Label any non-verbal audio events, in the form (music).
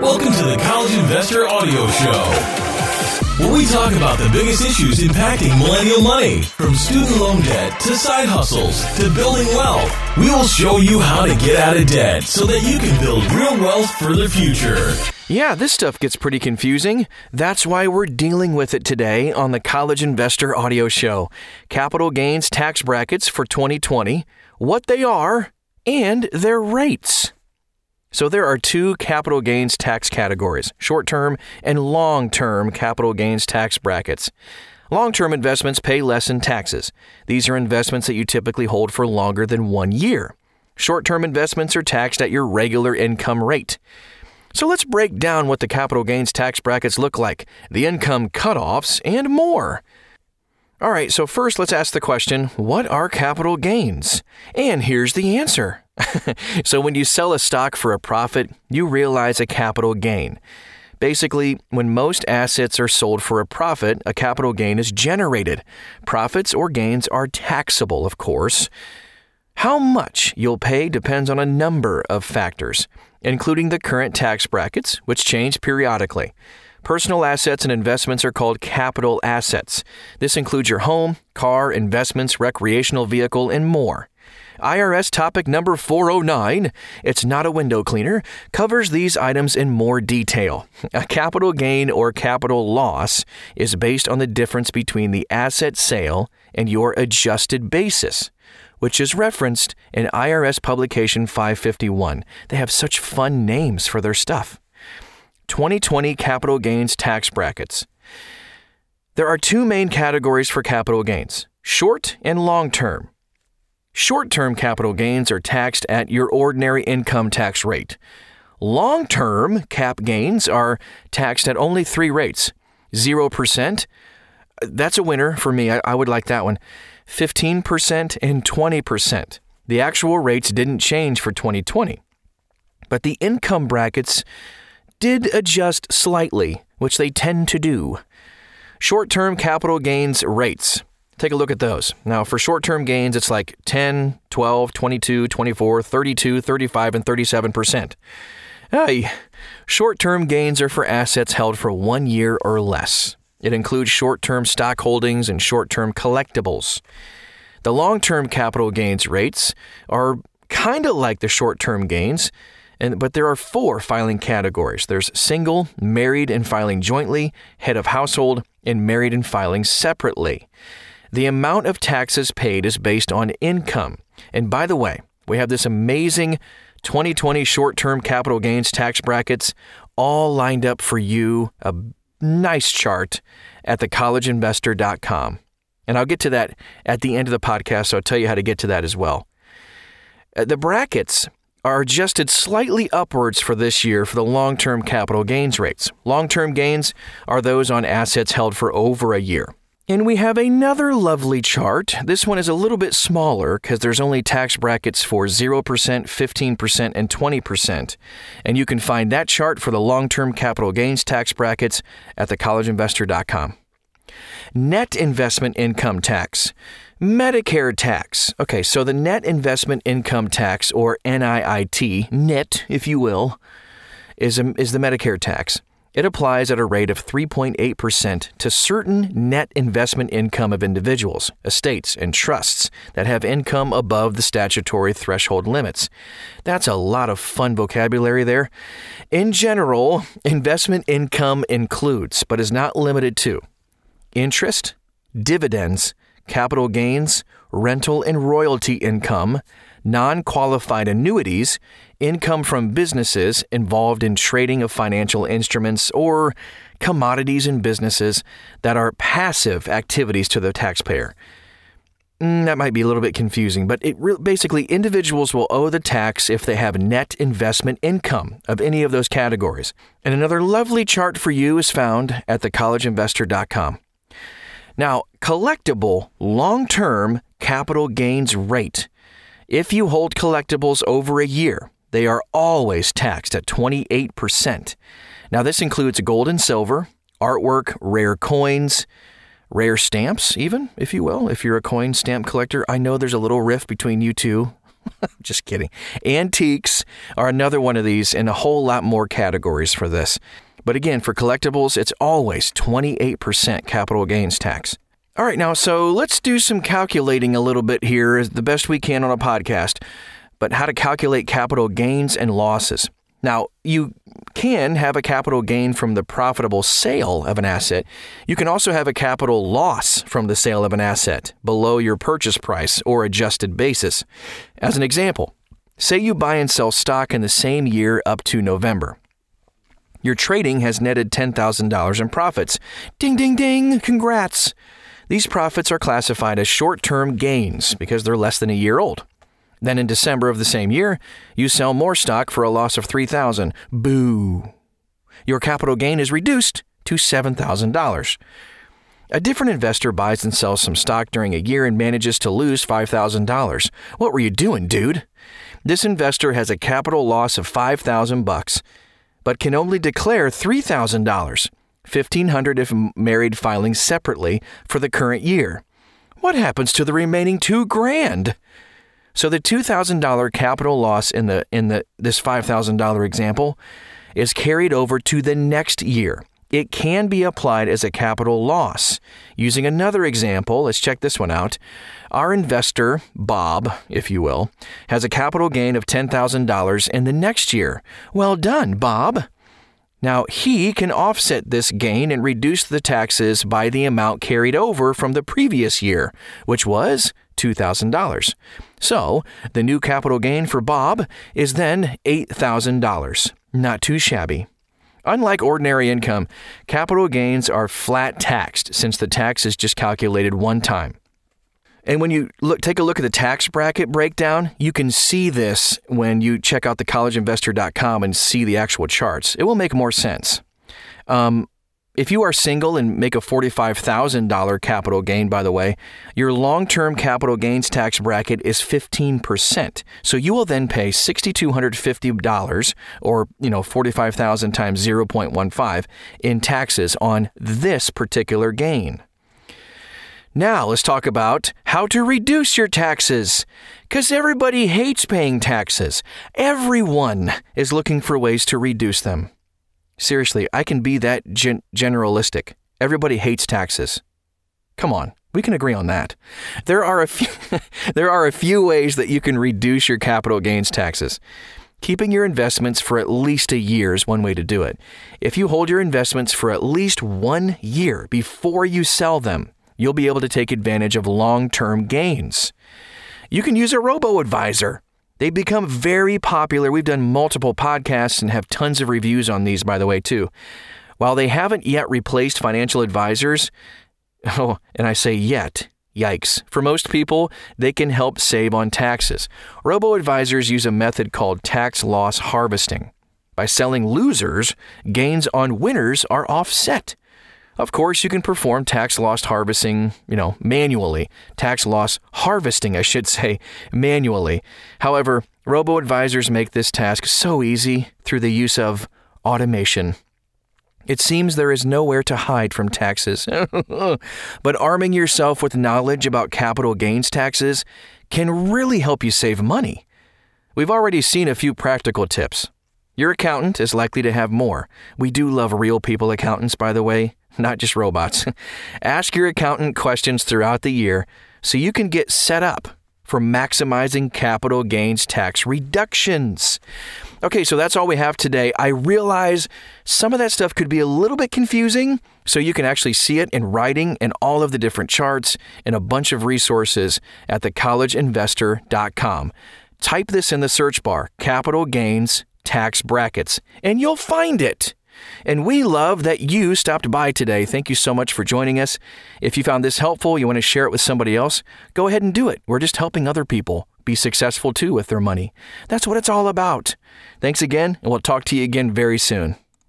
Welcome to the College Investor Audio Show where we talk about the biggest issues impacting millennial money, from student loan debt to side hustles to building wealth. We will show you how to get out of debt so that you can build real wealth for the future. Yeah, this stuff gets pretty confusing. That's why we're dealing with it today on the College Investor Audio Show. Capital gains tax brackets for 2020, what they are, and their rates. So there are two capital gains tax categories short term and long term capital gains tax brackets. Long term investments pay less in taxes. These are investments that you typically hold for longer than one year. Short term investments are taxed at your regular income rate. So let's break down what the capital gains tax brackets look like, the income cutoffs, and more. All right, so first let's ask the question what are capital gains? And here's the answer (laughs) so when you sell a stock for a profit, you realize a capital gain. Basically, when most assets are sold for a profit, a capital gain is generated. Profits or gains are taxable, of course. How much you'll pay depends on a number of factors, including the current tax brackets, which change periodically. Personal assets and investments are called capital assets. This includes your home, car, investments, recreational vehicle, and more. IRS topic number 409, it's not a window cleaner, covers these items in more detail. A capital gain or capital loss is based on the difference between the asset sale and your adjusted basis which is referenced in IRS Publication 551. They have such fun names for their stuff. 2020 Capital Gains Tax Brackets. There are two main categories for capital gains short and long term. Short term capital gains are taxed at your ordinary income tax rate. Long term cap gains are taxed at only three rates 0%. That's a winner for me. I, I would like that one. 15% and 20%. The actual rates didn't change for 2020. But the income brackets did adjust slightly, which they tend to do. Short term capital gains rates. Take a look at those. Now, for short term gains, it's like 10, 12, 22, 24, 32, 35, and 37%. Hey, short term gains are for assets held for one year or less. It includes short term stock holdings and short term collectibles. The long term capital gains rates are kind of like the short term gains, and, but there are four filing categories there's single, married and filing jointly, head of household, and married and filing separately. The amount of taxes paid is based on income. And by the way, we have this amazing 2020 short term capital gains tax brackets all lined up for you. A nice chart at thecollegeinvestor.com. And I'll get to that at the end of the podcast, so I'll tell you how to get to that as well. Uh, the brackets are adjusted slightly upwards for this year for the long term capital gains rates. Long term gains are those on assets held for over a year. And we have another lovely chart. This one is a little bit smaller because there's only tax brackets for 0%, 15%, and 20%. And you can find that chart for the long term capital gains tax brackets at thecollegeinvestor.com. Net investment income tax. Medicare tax. Okay, so the net investment income tax, or NIIT, NIT, if you will, is, a, is the Medicare tax. It applies at a rate of 3.8% to certain net investment income of individuals, estates, and trusts that have income above the statutory threshold limits. That's a lot of fun vocabulary there. In general, investment income includes, but is not limited to, interest, dividends, capital gains, rental and royalty income, non qualified annuities, income from businesses involved in trading of financial instruments, or commodities and businesses that are passive activities to the taxpayer. Mm, that might be a little bit confusing, but it re- basically individuals will owe the tax if they have net investment income of any of those categories. And another lovely chart for you is found at thecollegeinvestor.com. Now, collectible long term capital gains rate. If you hold collectibles over a year, they are always taxed at 28%. Now, this includes gold and silver, artwork, rare coins, rare stamps, even, if you will. If you're a coin stamp collector, I know there's a little rift between you two. (laughs) Just kidding. Antiques are another one of these, and a whole lot more categories for this. But again, for collectibles, it's always 28% capital gains tax. All right, now, so let's do some calculating a little bit here, the best we can on a podcast, but how to calculate capital gains and losses. Now, you can have a capital gain from the profitable sale of an asset. You can also have a capital loss from the sale of an asset below your purchase price or adjusted basis. As an example, say you buy and sell stock in the same year up to November. Your trading has netted $10,000 in profits. Ding, ding, ding! Congrats! These profits are classified as short term gains because they're less than a year old. Then in December of the same year, you sell more stock for a loss of 3000 Boo. Your capital gain is reduced to $7,000. A different investor buys and sells some stock during a year and manages to lose $5,000. What were you doing, dude? This investor has a capital loss of 5000 bucks, but can only declare $3,000, 1500 if married filing separately for the current year. What happens to the remaining 2 grand? So the $2,000 capital loss in the in the this $5,000 example is carried over to the next year. It can be applied as a capital loss. Using another example, let's check this one out. Our investor, Bob, if you will, has a capital gain of $10,000 in the next year. Well done, Bob. Now, he can offset this gain and reduce the taxes by the amount carried over from the previous year, which was $2,000. So, the new capital gain for Bob is then $8,000. Not too shabby. Unlike ordinary income, capital gains are flat taxed since the tax is just calculated one time. And when you look, take a look at the tax bracket breakdown, you can see this when you check out thecollegeinvestor.com and see the actual charts. It will make more sense. Um, if you are single and make a $45,000 capital gain, by the way, your long term capital gains tax bracket is 15%. So you will then pay $6,250 or, you know, 45,000 times 0.15 in taxes on this particular gain. Now, let's talk about how to reduce your taxes. Because everybody hates paying taxes. Everyone is looking for ways to reduce them. Seriously, I can be that gen- generalistic. Everybody hates taxes. Come on, we can agree on that. There are a few, (laughs) there are a few ways that you can reduce your capital gains taxes. Keeping your investments for at least a year is one way to do it. If you hold your investments for at least one year before you sell them, you'll be able to take advantage of long term gains. You can use a robo advisor. They've become very popular. We've done multiple podcasts and have tons of reviews on these, by the way, too. While they haven't yet replaced financial advisors, (laughs) oh, and I say yet, yikes. For most people, they can help save on taxes. Robo advisors use a method called tax loss harvesting. By selling losers, gains on winners are offset. Of course, you can perform tax loss harvesting, you know, manually. Tax loss harvesting, I should (laughs) say, manually. However, robo advisors make this task so easy through the use of automation. It seems there is nowhere to hide from taxes. (laughs) but arming yourself with knowledge about capital gains taxes can really help you save money. We've already seen a few practical tips. Your accountant is likely to have more. We do love real people accountants, by the way not just robots. (laughs) Ask your accountant questions throughout the year so you can get set up for maximizing capital gains tax reductions. Okay, so that's all we have today. I realize some of that stuff could be a little bit confusing, so you can actually see it in writing and all of the different charts and a bunch of resources at thecollegeinvestor.com. Type this in the search bar capital gains tax brackets, and you'll find it. And we love that you stopped by today. Thank you so much for joining us. If you found this helpful, you want to share it with somebody else, go ahead and do it. We're just helping other people be successful too with their money. That's what it's all about. Thanks again, and we'll talk to you again very soon.